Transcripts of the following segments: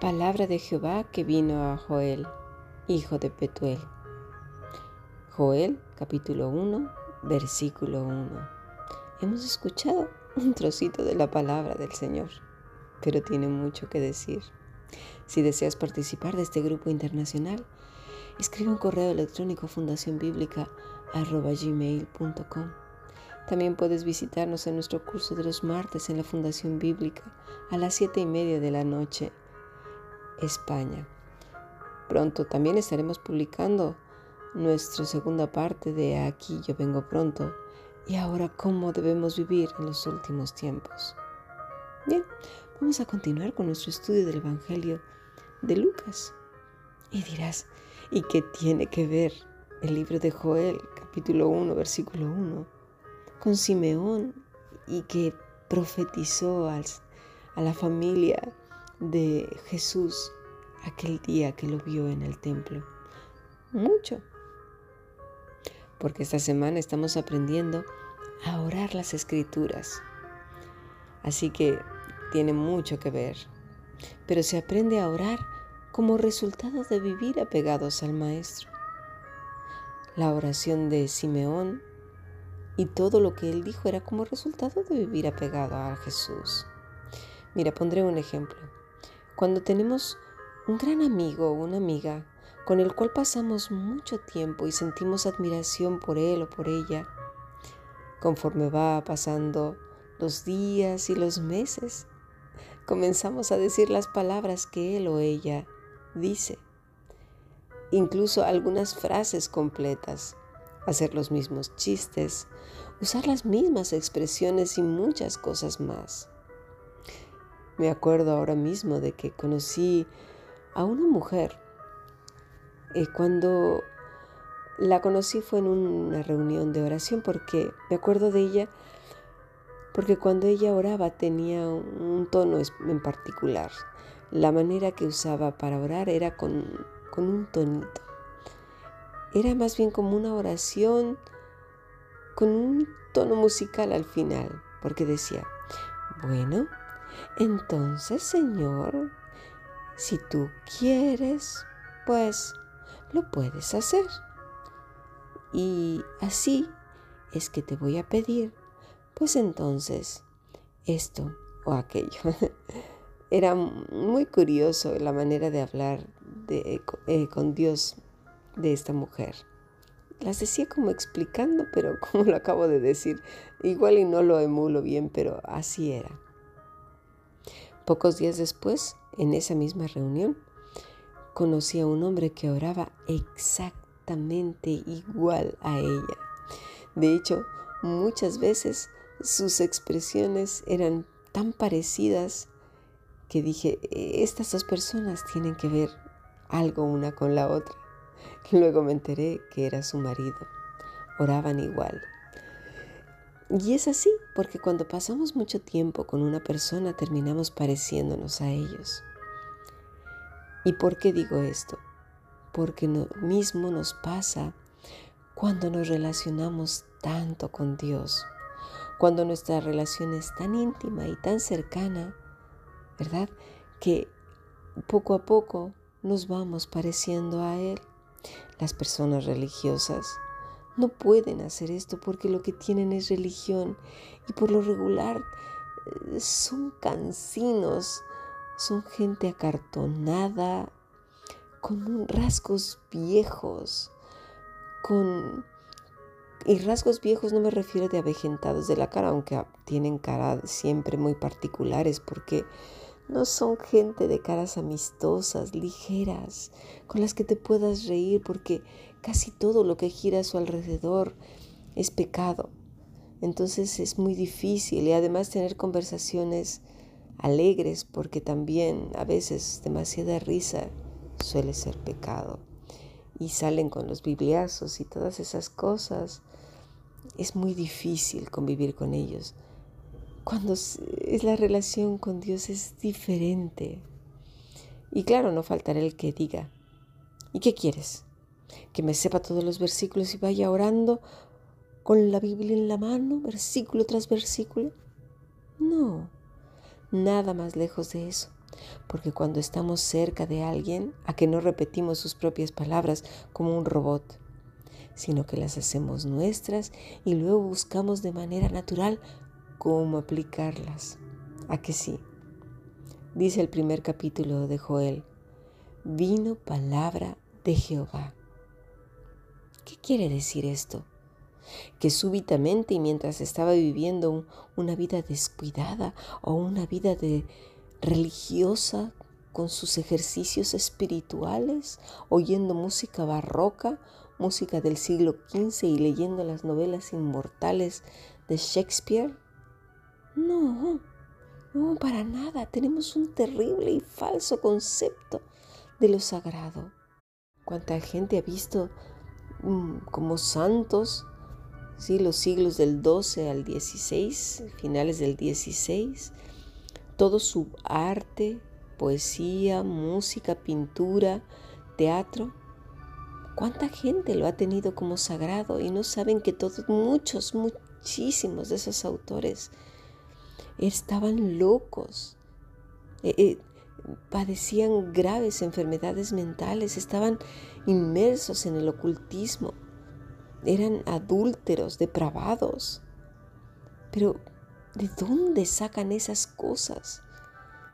Palabra de Jehová que vino a Joel, hijo de Petuel. Joel capítulo 1, versículo 1. Hemos escuchado un trocito de la palabra del Señor, pero tiene mucho que decir. Si deseas participar de este grupo internacional, escribe un correo electrónico a fundacionbiblica.gmail.com. También puedes visitarnos en nuestro curso de los martes en la Fundación Bíblica a las siete y media de la noche España. Pronto también estaremos publicando nuestra segunda parte de Aquí yo vengo pronto y ahora cómo debemos vivir en los últimos tiempos. Bien, vamos a continuar con nuestro estudio del Evangelio de Lucas. Y dirás, ¿y qué tiene que ver el libro de Joel, capítulo 1, versículo 1, con Simeón y que profetizó a la familia de Jesús aquel día que lo vio en el templo? Mucho. Porque esta semana estamos aprendiendo a orar las escrituras. Así que tiene mucho que ver. Pero se aprende a orar como resultado de vivir apegados al Maestro. La oración de Simeón y todo lo que él dijo era como resultado de vivir apegado a Jesús. Mira, pondré un ejemplo. Cuando tenemos un gran amigo o una amiga con el cual pasamos mucho tiempo y sentimos admiración por él o por ella, conforme va pasando los días y los meses, comenzamos a decir las palabras que él o ella dice, incluso algunas frases completas, hacer los mismos chistes, usar las mismas expresiones y muchas cosas más. Me acuerdo ahora mismo de que conocí a una mujer. eh, cuando la conocí fue en una reunión de oración porque me acuerdo de ella porque cuando ella oraba tenía un tono en particular. La manera que usaba para orar era con, con un tonito. Era más bien como una oración con un tono musical al final, porque decía, bueno, entonces, Señor, si tú quieres, pues lo puedes hacer. Y así es que te voy a pedir, pues entonces, esto o aquello. Era muy curioso la manera de hablar de, eh, con Dios de esta mujer. Las decía como explicando, pero como lo acabo de decir, igual y no lo emulo bien, pero así era. Pocos días después, en esa misma reunión, conocí a un hombre que oraba exactamente igual a ella. De hecho, muchas veces sus expresiones eran tan parecidas que dije, estas dos personas tienen que ver algo una con la otra. Luego me enteré que era su marido. Oraban igual. Y es así, porque cuando pasamos mucho tiempo con una persona terminamos pareciéndonos a ellos. ¿Y por qué digo esto? Porque lo mismo nos pasa cuando nos relacionamos tanto con Dios, cuando nuestra relación es tan íntima y tan cercana, ¿verdad? Que poco a poco nos vamos pareciendo a Él. Las personas religiosas no pueden hacer esto porque lo que tienen es religión. Y por lo regular eh, son cansinos, son gente acartonada, con rasgos viejos, con... Y rasgos viejos no me refiero de avejentados de la cara, aunque tienen cara siempre muy particulares, porque no son gente de caras amistosas, ligeras, con las que te puedas reír, porque casi todo lo que gira a su alrededor es pecado. Entonces es muy difícil y además tener conversaciones alegres porque también a veces demasiada risa suele ser pecado. Y salen con los bibliazos y todas esas cosas. Es muy difícil convivir con ellos. Cuando es la relación con Dios es diferente. Y claro, no faltará el que diga, ¿y qué quieres? que me sepa todos los versículos y vaya orando con la Biblia en la mano, versículo tras versículo. No, nada más lejos de eso. Porque cuando estamos cerca de alguien, a que no repetimos sus propias palabras como un robot, sino que las hacemos nuestras y luego buscamos de manera natural cómo aplicarlas. ¿A que sí? Dice el primer capítulo de Joel, vino palabra de Jehová. ¿Qué quiere decir esto? Que súbitamente y mientras estaba viviendo una vida descuidada o una vida de religiosa con sus ejercicios espirituales, oyendo música barroca, música del siglo XV y leyendo las novelas inmortales de Shakespeare? No, no, para nada. Tenemos un terrible y falso concepto de lo sagrado. ¿Cuánta gente ha visto mm, como santos? Sí, los siglos del 12 al 16, finales del 16, todo su arte, poesía, música, pintura, teatro. ¿Cuánta gente lo ha tenido como sagrado y no saben que todos, muchos, muchísimos de esos autores estaban locos? Eh, eh, padecían graves enfermedades mentales, estaban inmersos en el ocultismo, eran adúlteros, depravados. Pero, ¿de dónde sacan esas cosas?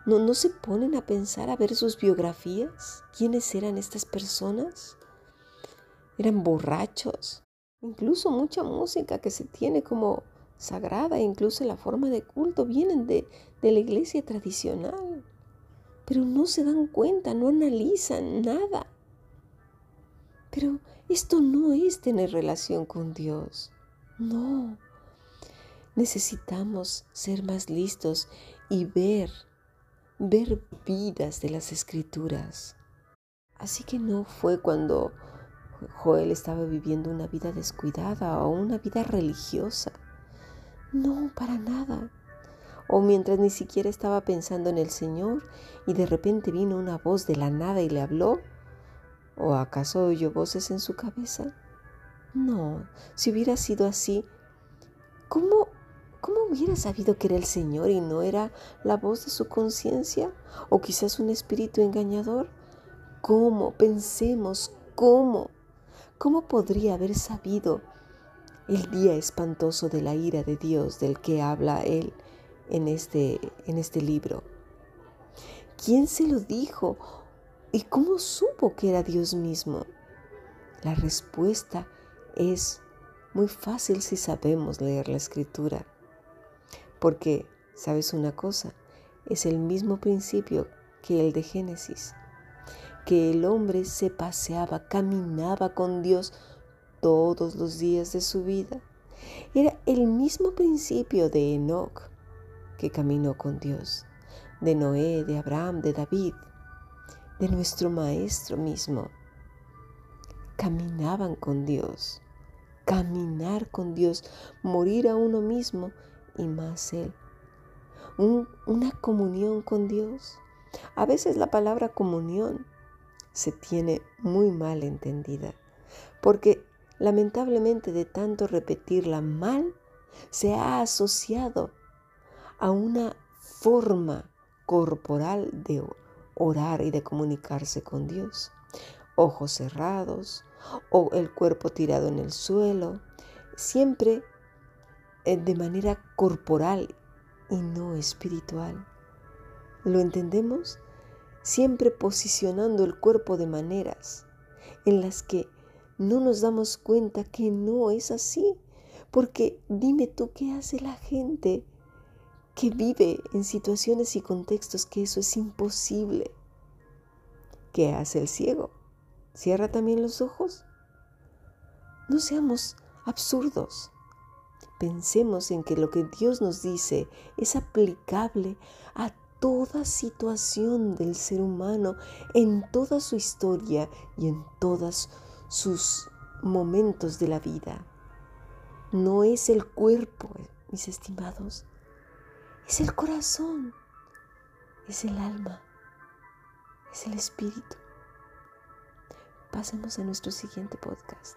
¿No, ¿No se ponen a pensar a ver sus biografías? ¿Quiénes eran estas personas? Eran borrachos. Incluso mucha música que se tiene como sagrada, incluso la forma de culto, vienen de, de la iglesia tradicional pero no se dan cuenta, no analizan nada. Pero esto no es tener relación con Dios. No. Necesitamos ser más listos y ver, ver vidas de las escrituras. Así que no fue cuando Joel estaba viviendo una vida descuidada o una vida religiosa. No, para nada o mientras ni siquiera estaba pensando en el Señor y de repente vino una voz de la nada y le habló? ¿O acaso oyó voces en su cabeza? No, si hubiera sido así, ¿cómo, cómo hubiera sabido que era el Señor y no era la voz de su conciencia? ¿O quizás un espíritu engañador? ¿Cómo? Pensemos, ¿cómo? ¿Cómo podría haber sabido el día espantoso de la ira de Dios del que habla Él en este, en este libro. ¿Quién se lo dijo? ¿Y cómo supo que era Dios mismo? La respuesta es muy fácil si sabemos leer la escritura. Porque, ¿sabes una cosa? Es el mismo principio que el de Génesis. Que el hombre se paseaba, caminaba con Dios todos los días de su vida. Era el mismo principio de Enoch que caminó con Dios, de Noé, de Abraham, de David, de nuestro Maestro mismo. Caminaban con Dios, caminar con Dios, morir a uno mismo y más Él. una comunión con Dios. A veces la palabra comunión se tiene muy mal entendida, porque lamentablemente de tanto repetirla mal, se ha asociado a una forma corporal de orar y de comunicarse con Dios. Ojos cerrados o el cuerpo tirado en el suelo, siempre eh, de manera corporal y no espiritual. ¿Lo entendemos? Siempre posicionando el cuerpo de maneras en las que no nos damos cuenta que no es así. Porque dime tú qué hace la gente que vive en situaciones y contextos que eso es imposible. ¿Qué hace el ciego? ¿Cierra también los ojos? No seamos absurdos. Pensemos en que lo que Dios nos dice es aplicable a toda situación del ser humano, en toda su historia y en todos sus momentos de la vida. No es el cuerpo, mis estimados, es el corazón, es el alma, es el espíritu. Pasemos a nuestro siguiente podcast.